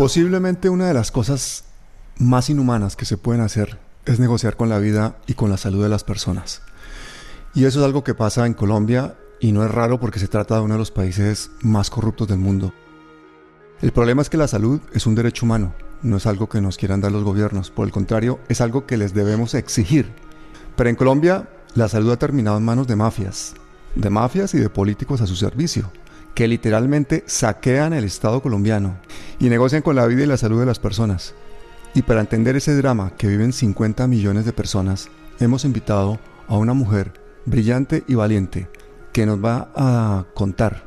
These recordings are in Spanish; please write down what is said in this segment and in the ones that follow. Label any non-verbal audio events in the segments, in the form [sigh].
Posiblemente una de las cosas más inhumanas que se pueden hacer es negociar con la vida y con la salud de las personas. Y eso es algo que pasa en Colombia y no es raro porque se trata de uno de los países más corruptos del mundo. El problema es que la salud es un derecho humano, no es algo que nos quieran dar los gobiernos, por el contrario, es algo que les debemos exigir. Pero en Colombia la salud ha terminado en manos de mafias, de mafias y de políticos a su servicio, que literalmente saquean el Estado colombiano y negocian con la vida y la salud de las personas. Y para entender ese drama que viven 50 millones de personas, hemos invitado a una mujer brillante y valiente que nos va a contar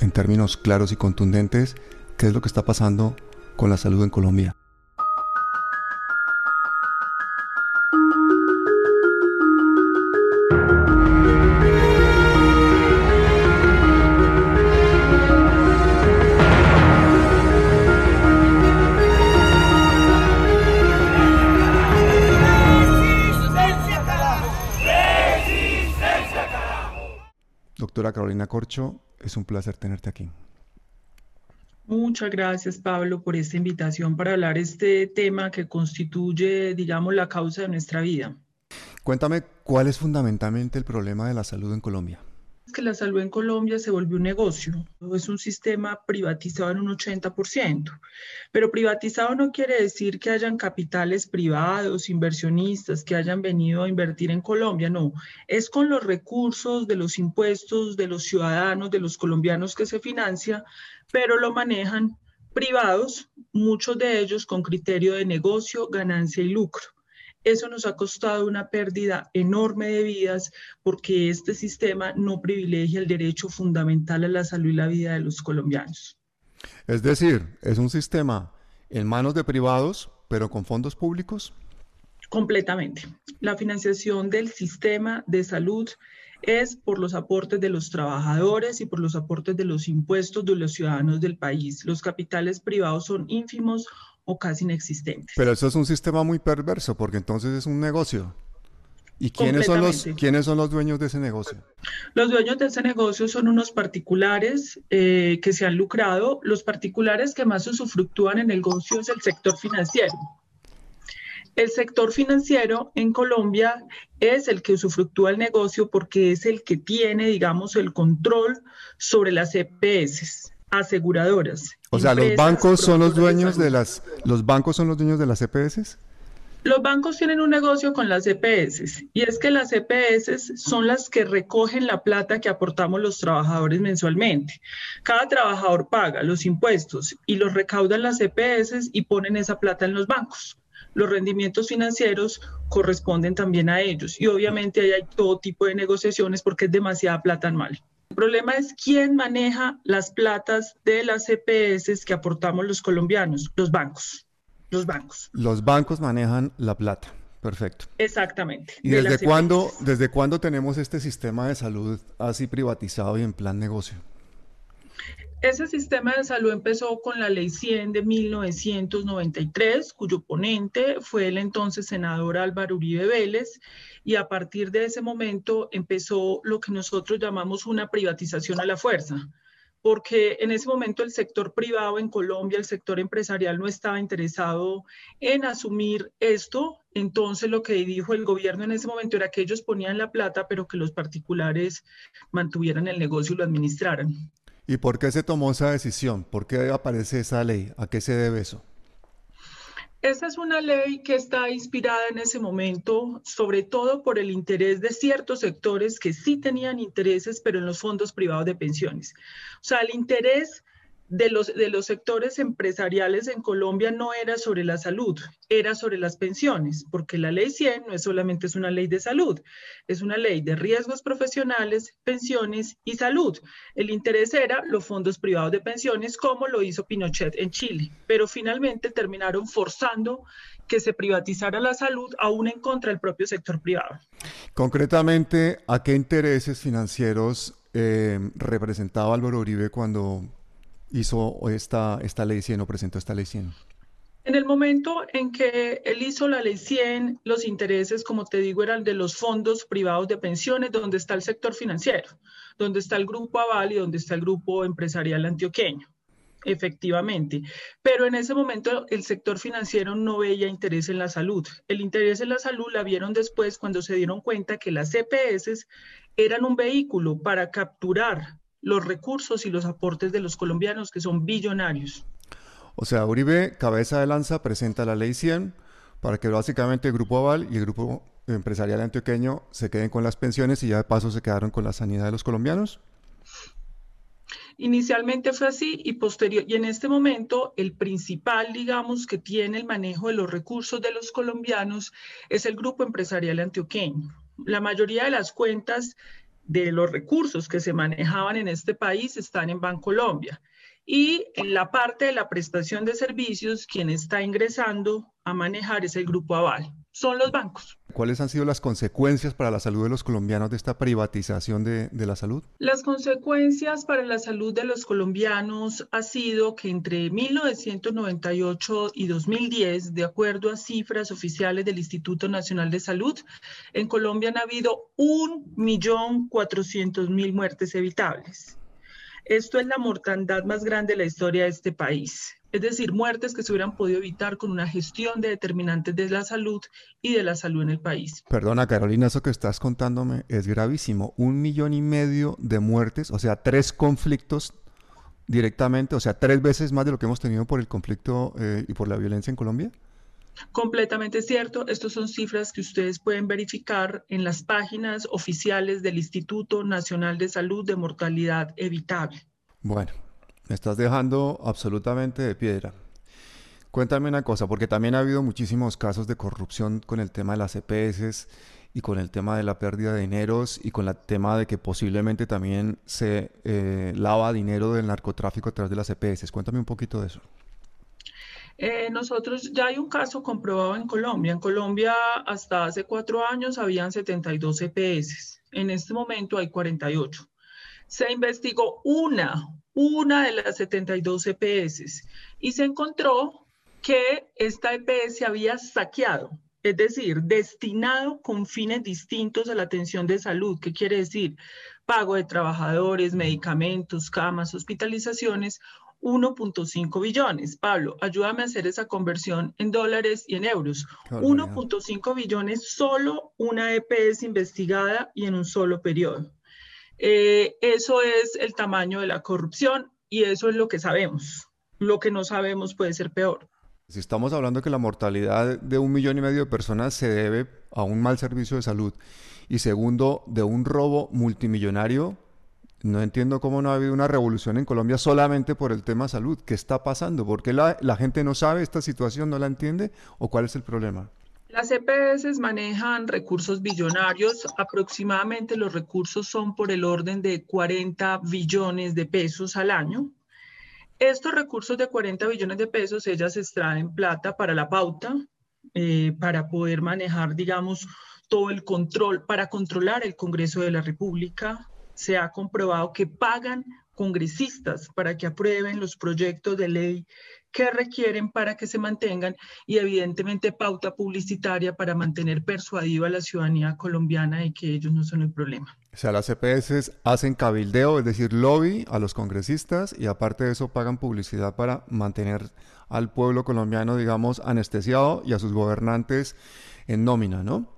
en términos claros y contundentes qué es lo que está pasando con la salud en Colombia. Doctora Carolina Corcho, es un placer tenerte aquí. Muchas gracias, Pablo, por esta invitación para hablar este tema que constituye, digamos, la causa de nuestra vida. Cuéntame cuál es fundamentalmente el problema de la salud en Colombia que la salud en Colombia se volvió un negocio, es un sistema privatizado en un 80%, pero privatizado no quiere decir que hayan capitales privados, inversionistas que hayan venido a invertir en Colombia, no, es con los recursos de los impuestos de los ciudadanos, de los colombianos que se financia, pero lo manejan privados, muchos de ellos con criterio de negocio, ganancia y lucro. Eso nos ha costado una pérdida enorme de vidas porque este sistema no privilegia el derecho fundamental a la salud y la vida de los colombianos. Es decir, es un sistema en manos de privados, pero con fondos públicos. Completamente. La financiación del sistema de salud es por los aportes de los trabajadores y por los aportes de los impuestos de los ciudadanos del país. Los capitales privados son ínfimos o casi inexistentes. Pero eso es un sistema muy perverso porque entonces es un negocio. ¿Y quiénes son, los, quiénes son los dueños de ese negocio? Los dueños de ese negocio son unos particulares eh, que se han lucrado. Los particulares que más usufructúan en el negocio es el sector financiero. El sector financiero en Colombia es el que usufructúa el negocio porque es el que tiene, digamos, el control sobre las EPS aseguradoras. O sea, los bancos son los dueños de, las los bancos son los dueños de las EPS. Los bancos tienen un negocio con las EPS y es que las EPS son las que recogen la plata que aportamos los trabajadores mensualmente. Cada trabajador paga los impuestos y los recaudan las EPS y ponen esa plata en los bancos. Los rendimientos financieros corresponden también a ellos y obviamente ahí hay todo tipo de negociaciones porque es demasiada plata anual. El problema es quién maneja las platas de las EPS que aportamos los colombianos, los bancos. Los bancos. Los bancos manejan la plata. Perfecto. Exactamente. ¿Y desde e cuándo, desde cuándo tenemos este sistema de salud así privatizado y en plan negocio? Ese sistema de salud empezó con la Ley 100 de 1993, cuyo ponente fue el entonces senador Álvaro Uribe Vélez, y a partir de ese momento empezó lo que nosotros llamamos una privatización a la fuerza porque en ese momento el sector privado en Colombia, el sector empresarial no estaba interesado en asumir esto. Entonces lo que dijo el gobierno en ese momento era que ellos ponían la plata, pero que los particulares mantuvieran el negocio y lo administraran. ¿Y por qué se tomó esa decisión? ¿Por qué aparece esa ley? ¿A qué se debe eso? Esa es una ley que está inspirada en ese momento, sobre todo por el interés de ciertos sectores que sí tenían intereses, pero en los fondos privados de pensiones. O sea, el interés de los, de los sectores empresariales en Colombia no era sobre la salud, era sobre las pensiones, porque la ley 100 no es solamente es una ley de salud, es una ley de riesgos profesionales, pensiones y salud. El interés era los fondos privados de pensiones, como lo hizo Pinochet en Chile, pero finalmente terminaron forzando que se privatizara la salud aún en contra del propio sector privado. Concretamente, ¿a qué intereses financieros eh, representaba Álvaro Uribe cuando hizo esta, esta ley 100 o presentó esta ley 100? En el momento en que él hizo la ley 100, los intereses, como te digo, eran de los fondos privados de pensiones, donde está el sector financiero, donde está el grupo Aval y donde está el grupo empresarial antioqueño. efectivamente. Pero en ese momento el sector financiero no veía interés en la salud. El interés en la salud la vieron después cuando se dieron cuenta que las CPS eran un vehículo para capturar los recursos y los aportes de los colombianos que son billonarios. O sea, Uribe, cabeza de lanza, presenta la ley 100 para que básicamente el Grupo Aval y el Grupo Empresarial Antioqueño se queden con las pensiones y ya de paso se quedaron con la sanidad de los colombianos. Inicialmente fue así y posterior, y en este momento el principal, digamos, que tiene el manejo de los recursos de los colombianos es el grupo empresarial antioqueño. La mayoría de las cuentas de los recursos que se manejaban en este país están en Bancolombia. Y en la parte de la prestación de servicios, quien está ingresando a manejar es el grupo Aval son los bancos. ¿Cuáles han sido las consecuencias para la salud de los colombianos de esta privatización de, la salud? Las consecuencias para la salud de los colombianos ha sido que entre 1998 y 2010, de acuerdo a cifras oficiales del Instituto Nacional de Salud, en Colombia han habido 1.400.000 muertes evitables. Esto es la mortandad más grande de la historia de este país es decir, muertes que se hubieran podido evitar con una gestión de determinantes de la salud y de la salud en el país. Perdona, Carolina, eso que estás contándome es gravísimo. Un millón y medio de muertes, o sea, tres conflictos directamente, o sea, tres veces más de lo que hemos tenido por el conflicto eh, y por la violencia en Colombia. Completamente cierto. Estas son cifras que ustedes pueden verificar en las páginas oficiales del Instituto Nacional de Salud de Mortalidad Evitable. Bueno, me estás dejando absolutamente de piedra. Cuéntame una cosa, porque también ha habido muchísimos casos de corrupción con el tema de las EPS y con el tema de la pérdida de dineros y con el tema de que posiblemente también se eh, lava dinero del narcotráfico a través de las EPS. Cuéntame un poquito de eso. Eh, nosotros ya hay un caso comprobado en Colombia. En Colombia hasta hace cuatro años habían 72 EPS. En este momento hay 48. Se investigó una, una de las 72 EPS y se encontró que esta EPS había saqueado, es decir, destinado con fines distintos a la atención de salud. ¿Qué quiere decir? Pago de trabajadores, medicamentos, camas, hospitalizaciones, 1.5 billones. Pablo, ayúdame a hacer esa conversión en dólares y en euros. 1.5 billones solo una EPS investigada y en un solo periodo. Eh, eso es el tamaño de la corrupción y eso es lo que sabemos. Lo que no sabemos puede ser peor. Si estamos hablando que la mortalidad de un millón y medio de personas se debe a un mal servicio de salud y segundo, de un robo multimillonario, no entiendo cómo no ha habido una revolución en Colombia solamente por el tema salud. ¿Qué está pasando? ¿Por qué la, la gente no sabe esta situación, no la entiende o cuál es el problema? Las EPS manejan recursos billonarios, aproximadamente los recursos son por el orden de 40 billones de pesos al año. Estos recursos de 40 billones de pesos, ellas extraen plata para la pauta, eh, para poder manejar, digamos, todo el control, para controlar el Congreso de la República. Se ha comprobado que pagan congresistas para que aprueben los proyectos de ley que requieren para que se mantengan y evidentemente pauta publicitaria para mantener persuadiva a la ciudadanía colombiana de que ellos no son el problema. O sea, las CPS hacen cabildeo, es decir, lobby a los congresistas y aparte de eso pagan publicidad para mantener al pueblo colombiano, digamos, anestesiado y a sus gobernantes en nómina, ¿no?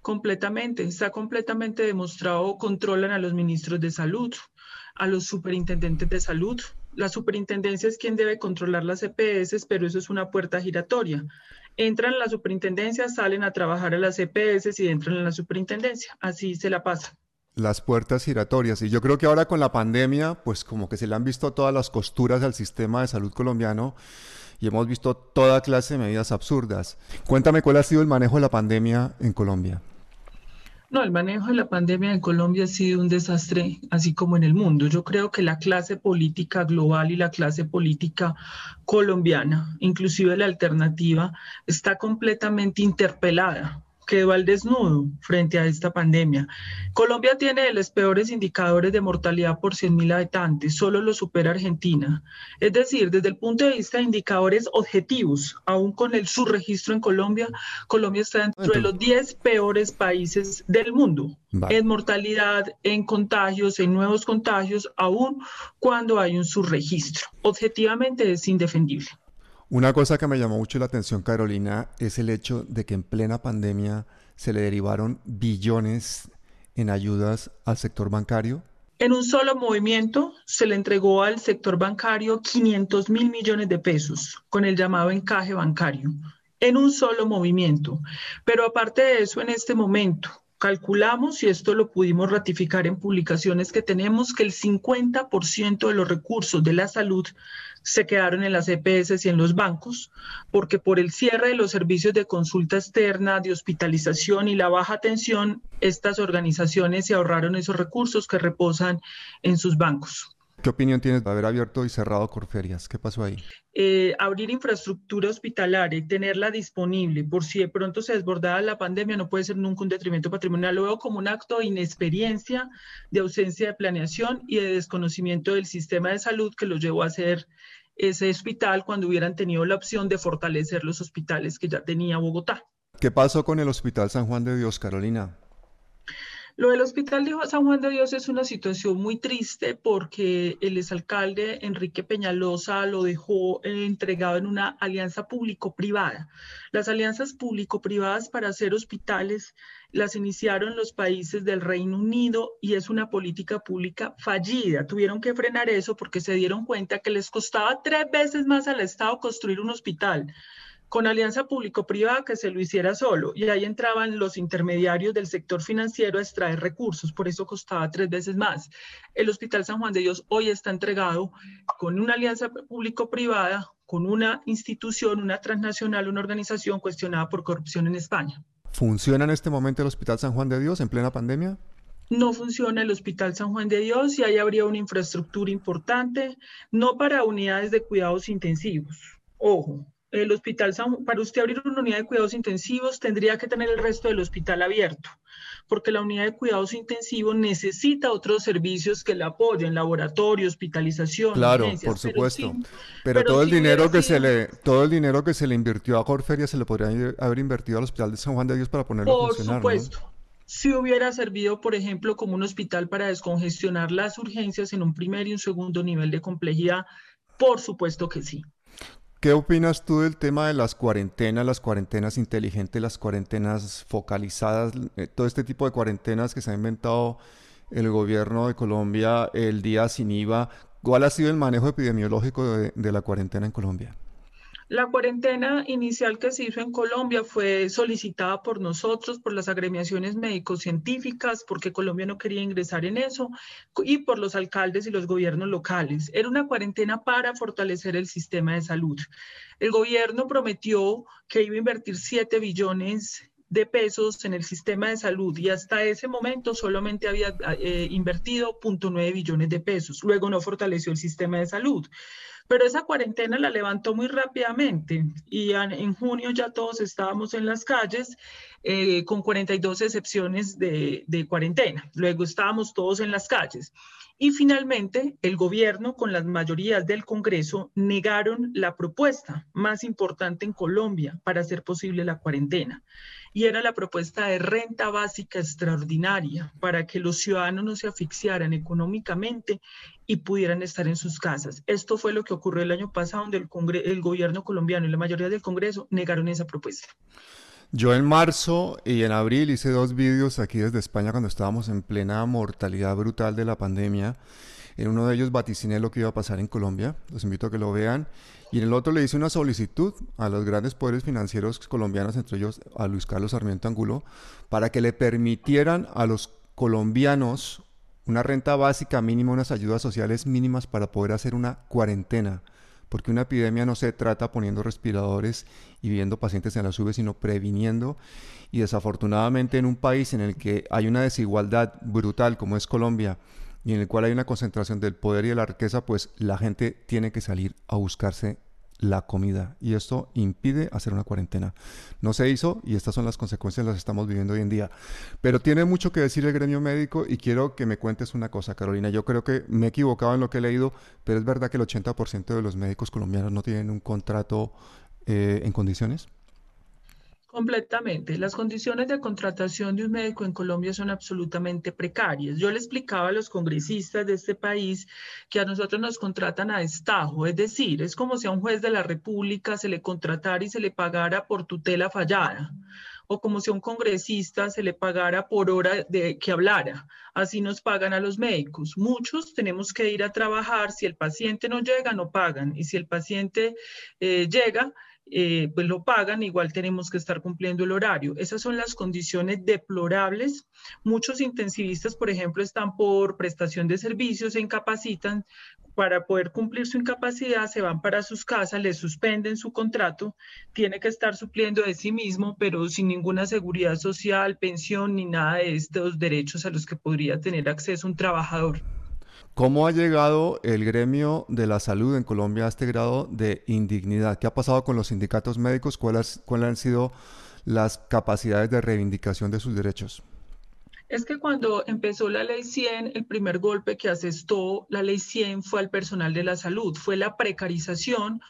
Completamente, está completamente demostrado, controlan a los ministros de salud, a los superintendentes de salud, la superintendencia es quien debe controlar las EPS, pero eso es una puerta giratoria. Entran en la superintendencia, salen a trabajar a las EPS y entran en la superintendencia. Así se la pasa. Las puertas giratorias. Y yo creo que ahora con la pandemia, pues como que se le han visto todas las costuras al sistema de salud colombiano y hemos visto toda clase de medidas absurdas. Cuéntame cuál ha sido el manejo de la pandemia en Colombia. No, el manejo de la pandemia en Colombia ha sido un desastre, así como en el mundo. Yo creo que la clase política global y la clase política colombiana, inclusive la alternativa, está completamente interpelada quedó al desnudo frente a esta pandemia. Colombia tiene de los peores indicadores de mortalidad por 100.000 habitantes, solo lo supera Argentina. Es decir, desde el punto de vista de indicadores objetivos, aún con el subregistro en Colombia, Colombia está dentro de los 10 peores países del mundo en mortalidad, en contagios, en nuevos contagios, aún cuando hay un subregistro. Objetivamente es indefendible. Una cosa que me llamó mucho la atención, Carolina, es el hecho de que en plena pandemia se le derivaron billones en ayudas al sector bancario. En un solo movimiento se le entregó al sector bancario 500 mil millones de pesos con el llamado encaje bancario, en un solo movimiento. Pero aparte de eso, en este momento, calculamos, y esto lo pudimos ratificar en publicaciones que tenemos, que el 50% de los recursos de la salud se quedaron en las EPS y en los bancos, porque por el cierre de los servicios de consulta externa, de hospitalización y la baja atención, estas organizaciones se ahorraron esos recursos que reposan en sus bancos. ¿Qué opinión tienes de haber abierto y cerrado Corferias? ¿Qué pasó ahí? Eh, abrir infraestructura hospitalaria y tenerla disponible por si de pronto se desbordaba la pandemia no puede ser nunca un detrimento patrimonial. Lo veo como un acto de inexperiencia, de ausencia de planeación y de desconocimiento del sistema de salud que lo llevó a hacer ese hospital cuando hubieran tenido la opción de fortalecer los hospitales que ya tenía Bogotá. ¿Qué pasó con el Hospital San Juan de Dios, Carolina? Lo del Hospital de San Juan de Dios es una situación muy triste porque el exalcalde Enrique Peñalosa lo dejó entregado en una alianza público-privada. Las alianzas público-privadas para hacer hospitales las iniciaron los países del Reino Unido y es una política pública fallida. Tuvieron que frenar eso porque se dieron cuenta que les costaba tres veces más al Estado construir un hospital con alianza público-privada que se lo hiciera solo y ahí entraban los intermediarios del sector financiero a extraer recursos, por eso costaba tres veces más. El Hospital San Juan de Dios hoy está entregado con una alianza público-privada, con una institución, una transnacional, una organización cuestionada por corrupción en España. ¿Funciona en este momento el Hospital San Juan de Dios en plena pandemia? no funciona el Hospital San Juan de Dios y ahí habría una infraestructura importante, no para unidades de cuidados intensivos. Ojo, el hospital, para usted abrir una unidad de cuidados intensivos tendría que tener el resto del hospital abierto, porque la unidad de cuidados intensivos necesita otros servicios que la apoyen, laboratorio, hospitalización. Claro, por supuesto. Pero, todo el dinero que se le, todo el dinero que se le invirtió a Corferia se le podría haber invertido al hospital de San Juan de Dios para ponerlo a funcionar. Por supuesto. Si hubiera servido, por ejemplo, como un hospital para descongestionar las urgencias en un primer y un segundo nivel de complejidad, por supuesto que sí. ¿Qué opinas tú del tema de las cuarentenas, las cuarentenas inteligentes, las cuarentenas focalizadas, eh, todo este tipo de cuarentenas que se ha inventado el gobierno de Colombia, el día sin IVA? ¿Cuál ha sido el manejo epidemiológico de la cuarentena en Colombia? La cuarentena inicial que se hizo en Colombia fue solicitada por nosotros, por las agremiaciones médico-científicas, porque Colombia no quería ingresar en eso, y por los alcaldes y los gobiernos locales. Era una cuarentena para fortalecer el sistema de salud. El gobierno prometió que iba a invertir 7 billones de pesos en el sistema de salud y hasta ese momento solamente había eh, invertido 0.9 billones de pesos. Luego no fortaleció el sistema de salud. Pero esa cuarentena la levantó muy rápidamente y en junio ya todos estábamos en las calles eh, con 42 excepciones de, de cuarentena. Luego estábamos todos en las calles. Y finalmente, el gobierno, con las mayorías del Congreso, negaron la propuesta más importante en Colombia para hacer posible la cuarentena. Y era la propuesta de renta básica extraordinaria para que los ciudadanos no se asfixiaran económicamente y pudieran estar en sus casas. Esto fue lo que ocurrió el año pasado, donde el, el gobierno colombiano y la mayoría del Congreso negaron esa propuesta. Yo en marzo y en abril hice dos vídeos aquí desde España cuando estábamos en plena mortalidad brutal de la pandemia. En uno de ellos vaticiné lo que iba a pasar en Colombia, los invito a que lo vean. Y en el otro le hice una solicitud a los grandes poderes financieros colombianos, entre ellos a Luis Carlos Sarmiento Angulo, para que le permitieran a los colombianos una renta básica mínima, unas ayudas sociales mínimas para poder hacer una cuarentena porque una epidemia no se trata poniendo respiradores y viendo pacientes en la sube, sino previniendo. Y desafortunadamente en un país en el que hay una desigualdad brutal como es Colombia y en el cual hay una concentración del poder y de la riqueza, pues la gente tiene que salir a buscarse la comida y esto impide hacer una cuarentena. No se hizo y estas son las consecuencias las estamos viviendo hoy en día. Pero tiene mucho que decir el gremio médico y quiero que me cuentes una cosa, Carolina. Yo creo que me he equivocado en lo que he leído, pero es verdad que el 80% de los médicos colombianos no tienen un contrato eh, en condiciones. Completamente. Las condiciones de contratación de un médico en Colombia son absolutamente precarias. Yo le explicaba a los congresistas de este país que a nosotros nos contratan a destajo, es decir, es como si a un juez de la República se le contratara y se le pagara por tutela fallada o como si a un congresista se le pagara por hora de que hablara. Así nos pagan a los médicos. Muchos tenemos que ir a trabajar. Si el paciente no llega, no pagan. Y si el paciente eh, llega, eh, pues lo pagan, igual tenemos que estar cumpliendo el horario. Esas son las condiciones deplorables. Muchos intensivistas, por ejemplo, están por prestación de servicios, se incapacitan. Para poder cumplir su incapacidad, se van para sus casas, les suspenden su contrato, tiene que estar supliendo de sí mismo, pero sin ninguna seguridad social, pensión ni nada de estos derechos a los que podría tener acceso un trabajador. ¿Cómo ha llegado el gremio de la salud en Colombia a este grado de indignidad? ¿Qué ha pasado con los sindicatos médicos? ¿Cuáles, han sido las capacidades de reivindicación de sus derechos? Es que cuando empezó la ley 100, el primer golpe que asestó la ley 100 fue al personal de la salud, fue la precarización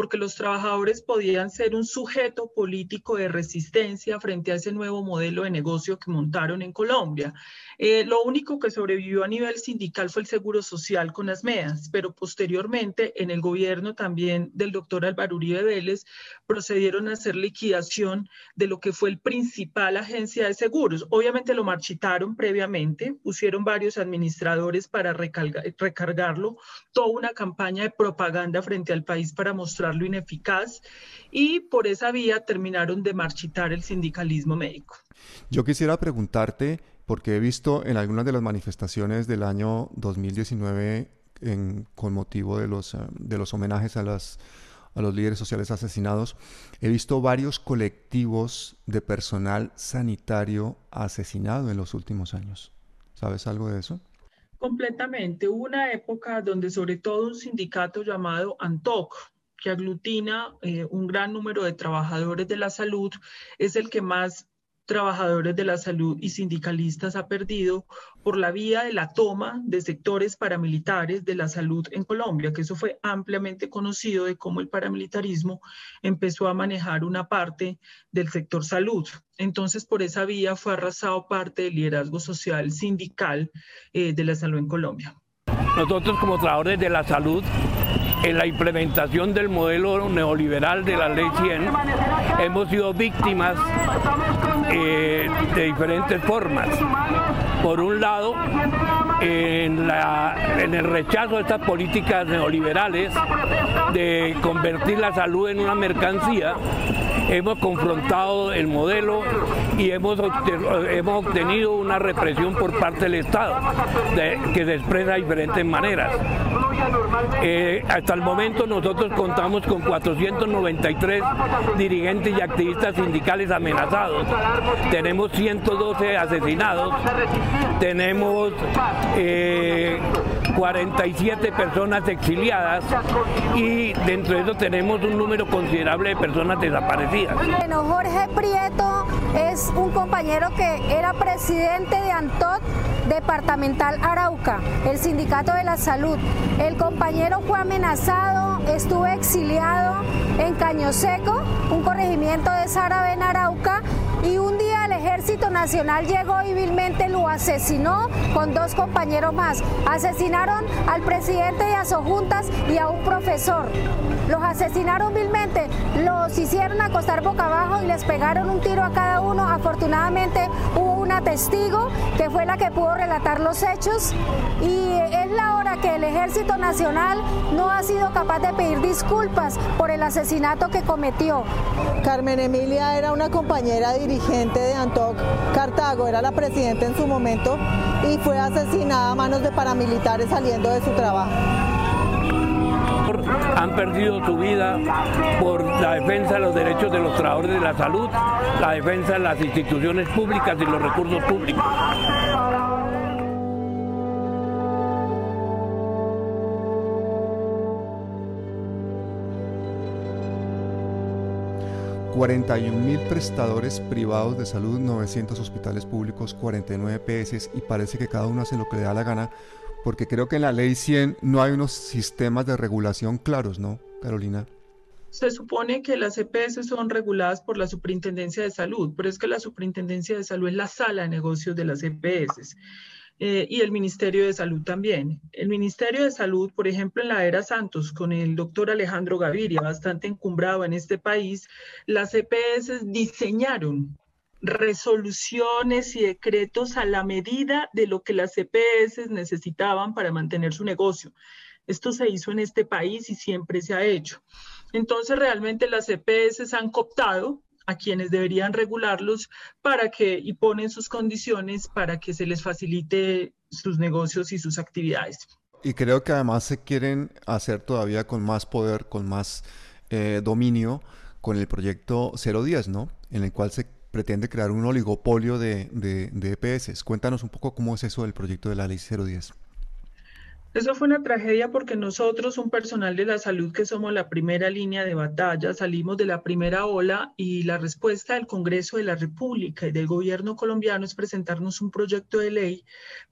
porque los trabajadores podían ser un sujeto político de resistencia frente a ese nuevo modelo de negocio que montaron en Colombia. Eh, lo único que sobrevivió a nivel sindical fue el seguro social con las MEAS, pero posteriormente en el gobierno también del doctor Álvaro Uribe Vélez procedieron a hacer liquidación de lo que fue el principal agencia de seguros. Obviamente lo marchitaron previamente, pusieron varios administradores para recargarlo, toda una campaña de propaganda frente al país para mostrarlo ineficaz y por esa vía terminaron de marchitar el sindicalismo médico. Yo quisiera preguntarte porque he visto en algunas de las manifestaciones del año 2019 con motivo de los, eh, de los homenajes a, las, a los líderes sociales asesinados, he visto varios colectivos de personal sanitario asesinado en los últimos años. ¿Sabes algo de eso? Completamente. Hubo una época donde sobre todo un sindicato llamado ANTOC, que aglutina eh, un gran número de trabajadores de la salud, es el que más trabajadores de la salud y sindicalistas ha perdido por la vía de la toma de sectores paramilitares de la salud en Colombia, que eso fue ampliamente conocido de cómo el paramilitarismo empezó a manejar una parte del sector salud. Entonces, por esa vía fue arrasado parte del liderazgo social sindical eh, de la salud en Colombia. Nosotros como trabajadores de la salud en la implementación del modelo neoliberal de la ley 100 hemos sido víctimas eh, de diferentes formas. Por un lado, en, el rechazo a estas políticas neoliberales de convertir la salud en una mercancía, hemos confrontado el modelo y hemos, hemos obtenido una represión por parte del Estado que se expresa de diferentes maneras. Eh, hasta el momento nosotros contamos con 493 dirigentes y activistas sindicales amenazados. Tenemos 112 asesinados. Tenemos 47 eh, personas exiliadas y dentro de eso tenemos un número considerable de personas desaparecidas. Bueno, Jorge Prieto es un compañero que era presidente de ANTOT departamental Arauca, el sindicato de la salud. El compañero fue amenazado, estuvo exiliado en Caño Seco, un corregimiento de Sarabe en Arauca, y un día el Ejército Nacional llegó y vilmente lo asesinó con dos compañeros más. Asesinaron al presidente de Asojuntas y a un profesor. Los asesinaron vilmente, los hicieron acostar boca abajo y les pegaron un tiro a cada uno. Afortunadamente hubo una testigo que fue la que pudo relatar los hechos y es la hora que el Ejército Nacional no ha sido capaz de pedir disculpas por el asesinato que cometió. Carmen Emilia era una compañera dirigente de Antoc Cartago, era la presidenta en su momento y fue asesinada a manos de paramilitares saliendo de su trabajo han perdido su vida por la defensa de los derechos de los trabajadores de la salud, la defensa de las instituciones públicas y los recursos públicos. 41 mil prestadores privados de salud, 900 hospitales públicos, 49 PS y parece que cada uno hace lo que le da la gana, porque creo que en la ley 100 no hay unos sistemas de regulación claros, ¿no, Carolina? Se supone que las EPS son reguladas por la Superintendencia de Salud, pero es que la Superintendencia de Salud es la sala de negocios de las EPS. Eh, y el Ministerio de Salud también. El Ministerio de Salud, por ejemplo, en la era Santos, con el doctor Alejandro Gaviria, bastante encumbrado en este país, las EPS diseñaron resoluciones y decretos a la medida de lo que las EPS necesitaban para mantener su negocio. Esto se hizo en este país y siempre se ha hecho. Entonces, realmente las EPS han cooptado a quienes deberían regularlos para que y ponen sus condiciones para que se les facilite sus negocios y sus actividades. Y creo que además se quieren hacer todavía con más poder, con más eh, dominio, con el proyecto 010, ¿no? En el cual se pretende crear un oligopolio de, de, de EPS. Cuéntanos un poco cómo es eso del proyecto de la ley 010. Eso fue una tragedia porque nosotros, un personal de la salud que somos la primera línea de batalla, salimos de la primera ola y la respuesta del Congreso de la República y del gobierno colombiano es presentarnos un proyecto de ley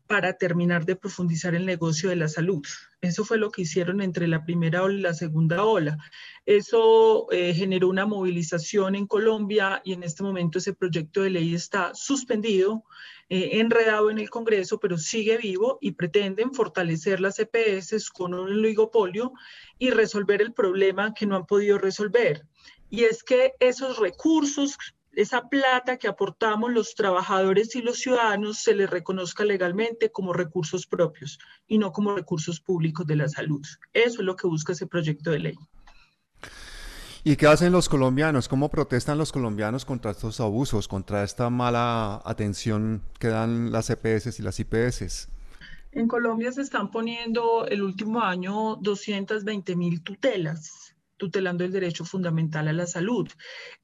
para terminar de profundizar el negocio de la salud. Eso fue lo que hicieron entre la primera ola y la segunda ola. Eso eh, generó una movilización en Colombia y en este momento ese proyecto de ley está suspendido, eh, enredado en el Congreso, pero sigue vivo y pretenden fortalecer las EPS con un oligopolio y resolver el problema que no han podido resolver. Y es que esos recursos esa plata que aportamos los trabajadores y los ciudadanos se les reconozca legalmente como recursos propios y no como recursos públicos de la salud. Eso es lo que busca ese proyecto de ley. ¿Y qué hacen los colombianos? ¿Cómo protestan los colombianos contra estos abusos, contra esta mala atención que dan las EPS y las IPS? En Colombia se están poniendo el último año 220 mil tutelas tutelando el derecho fundamental a la salud.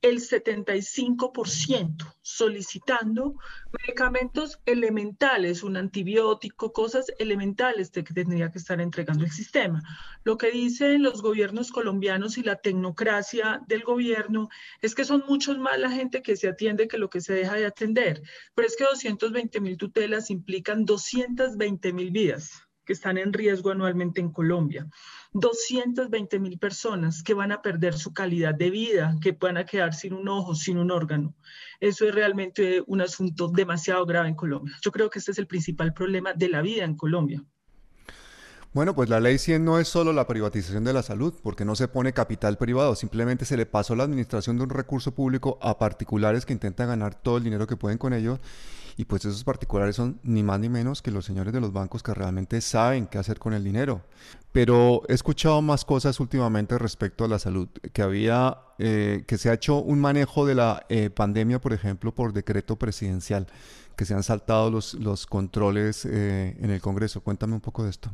El 75% solicitando medicamentos elementales, un antibiótico, cosas elementales que tendría que estar entregando el sistema. Lo que dicen los gobiernos colombianos y la tecnocracia del gobierno es que son muchos más la gente que se atiende que lo que se deja de atender. Pero es que 220 mil tutelas implican 220 mil vidas que están en riesgo anualmente en Colombia. 220 mil personas que van a perder su calidad de vida, que van a quedar sin un ojo, sin un órgano. Eso es realmente un asunto demasiado grave en Colombia. Yo creo que este es el principal problema de la vida en Colombia. Bueno, pues la ley 100 no es solo la privatización de la salud, porque no se pone capital privado, simplemente se le pasó la administración de un recurso público a particulares que intentan ganar todo el dinero que pueden con ello y pues esos particulares son ni más ni menos que los señores de los bancos que realmente saben qué hacer con el dinero. Pero he escuchado más cosas últimamente respecto a la salud, que había, eh, que se ha hecho un manejo de la eh, pandemia, por ejemplo, por decreto presidencial, que se han saltado los, los controles eh, en el Congreso. Cuéntame un poco de esto.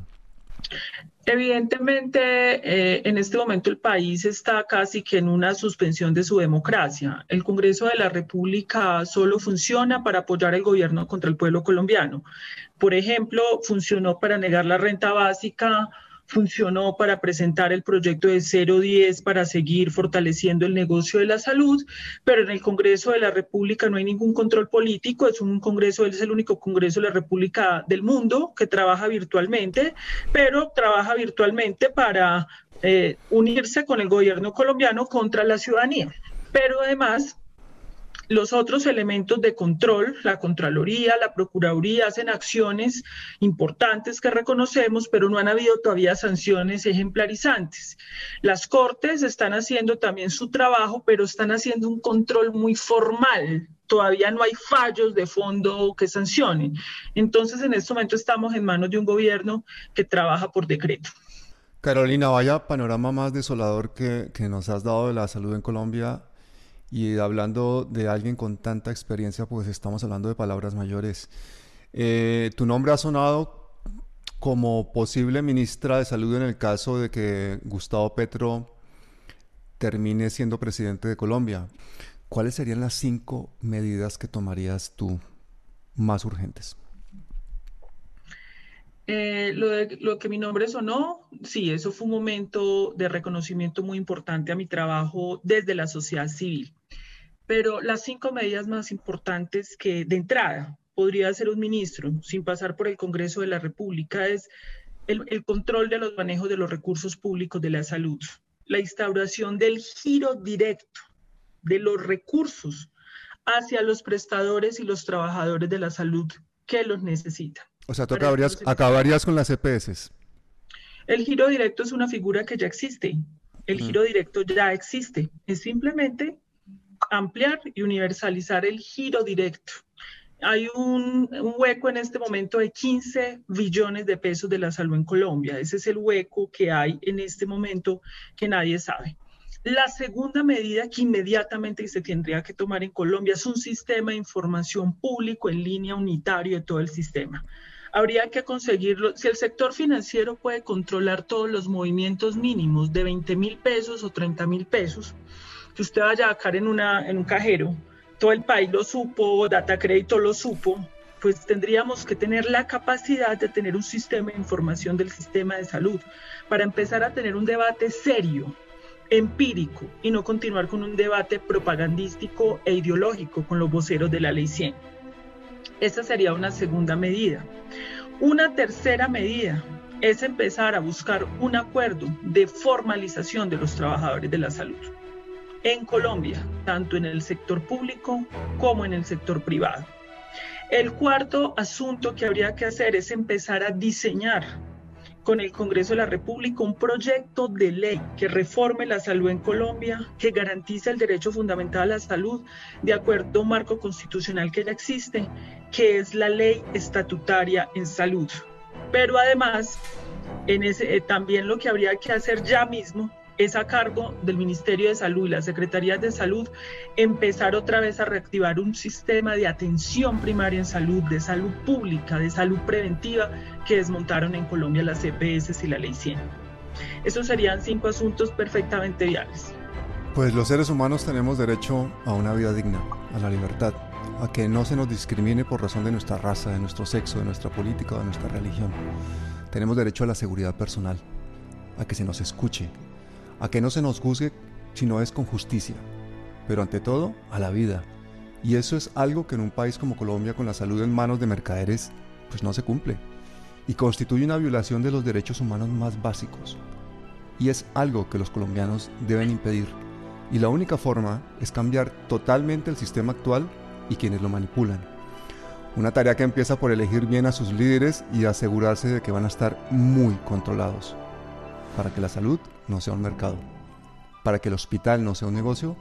Evidentemente, eh, en este momento el país está casi que en una suspensión de su democracia. El Congreso de la República solo funciona para apoyar al gobierno contra el pueblo colombiano. Por ejemplo, funcionó para negar la renta básica, funcionó para presentar el proyecto de 010 para seguir fortaleciendo el negocio de la salud, pero en el Congreso de la República no hay ningún control político, es un Congreso, es el único Congreso de la República del mundo que trabaja virtualmente, pero trabaja virtualmente para eh, unirse con el gobierno colombiano contra la ciudadanía. Pero además los otros elementos de control, la Contraloría, la Procuraduría, hacen acciones importantes que reconocemos, pero no han habido todavía sanciones ejemplarizantes. Las Cortes están haciendo también su trabajo, pero están haciendo un control muy formal. Todavía no hay fallos de fondo que sancionen. Entonces, en este momento estamos en manos de un gobierno que trabaja por decreto. Carolina, vaya panorama más desolador que, que nos has dado de la salud en Colombia y hablando de alguien con tanta experiencia, pues estamos hablando de palabras mayores. Eh, tu nombre ha sonado como posible ministra de Salud en el caso de que Gustavo Petro termine siendo presidente de Colombia. ¿Cuáles serían las cinco medidas que tomarías tú más urgentes? Eh, lo, de, lo que mi nombre sonó, sí, eso fue un momento de reconocimiento muy importante a mi trabajo desde la sociedad civil. Pero las cinco medidas más importantes que de entrada podría hacer un ministro sin pasar por el Congreso de la República es el, el control de los manejos de los recursos públicos de la salud, la instauración del giro directo de los recursos hacia los prestadores y los trabajadores de la salud que los necesitan. O sea, tú acabarías, acabarías con las EPS. El giro directo es una figura que ya existe. El giro directo ya existe. Es simplemente ampliar y universalizar el giro directo. Hay un, hueco en este momento de 15 billones de pesos de la salud en Colombia. Ese es el hueco que hay en este momento que nadie sabe. La segunda medida que inmediatamente se tendría que tomar en Colombia es un sistema de información público en línea unitario de todo el sistema. Habría que conseguirlo, si el sector financiero puede controlar todos los movimientos mínimos de 20 mil pesos o 30 mil pesos, que usted vaya a sacar en, una, en un cajero, todo el país lo supo, Data Crédito lo supo, pues tendríamos que tener la capacidad de tener un sistema de información del sistema de salud para empezar a tener un debate serio empírico y no continuar con un debate propagandístico e ideológico con los voceros de la ley 100. Esa sería una segunda medida. Una tercera medida es empezar a buscar un acuerdo de formalización de los trabajadores de la salud en Colombia, tanto en el sector público como en el sector privado. El cuarto asunto que habría que hacer es empezar a diseñar con el Congreso de la República un proyecto de ley que reforme la salud en Colombia, que garantice el derecho fundamental a la salud de acuerdo a un marco constitucional que ya existe, que es la ley estatutaria en salud. Pero además, eh, también lo que habría que hacer ya mismo es a cargo del Ministerio de Salud y las Secretarías de Salud empezar otra vez a reactivar un sistema de atención primaria en salud, de salud pública, de salud preventiva que desmontaron en Colombia las CPS y la Ley 100. Esos serían cinco asuntos perfectamente viables. Pues los seres humanos tenemos derecho a una vida digna, a la libertad, a que no se nos discrimine por razón de nuestra raza, de nuestro sexo, de nuestra política o de nuestra religión. Tenemos derecho a la seguridad personal, a que se nos escuche, a que no se nos juzgue si no es con justicia, pero ante todo a la vida. Y eso es algo que en un país como Colombia con la salud en manos de mercaderes pues no se cumple y constituye una violación de los derechos humanos más básicos. Y es algo que los colombianos deben impedir. Y la única forma es cambiar totalmente el sistema actual y quienes lo manipulan. Una tarea que empieza por elegir bien a sus líderes y asegurarse de que van a estar muy controlados para que la salud no sea un mercado, para que el hospital no sea un negocio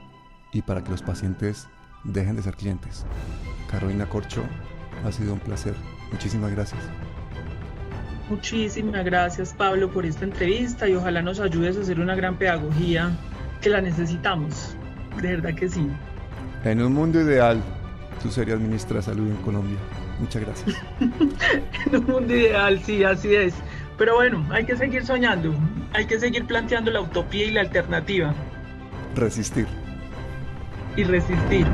y para que los pacientes dejen de ser clientes. Carolina Corcho, ha sido un placer. Muchísimas gracias. Muchísimas gracias Pablo por esta entrevista y ojalá nos ayudes a hacer una gran pedagogía que la necesitamos. De verdad que sí. En un mundo ideal, tú serías ministra de Salud en Colombia. Muchas gracias. [laughs] en un mundo ideal, sí, así es. Pero bueno, hay que seguir soñando, hay que seguir planteando la utopía y la alternativa. Resistir. Y resistir.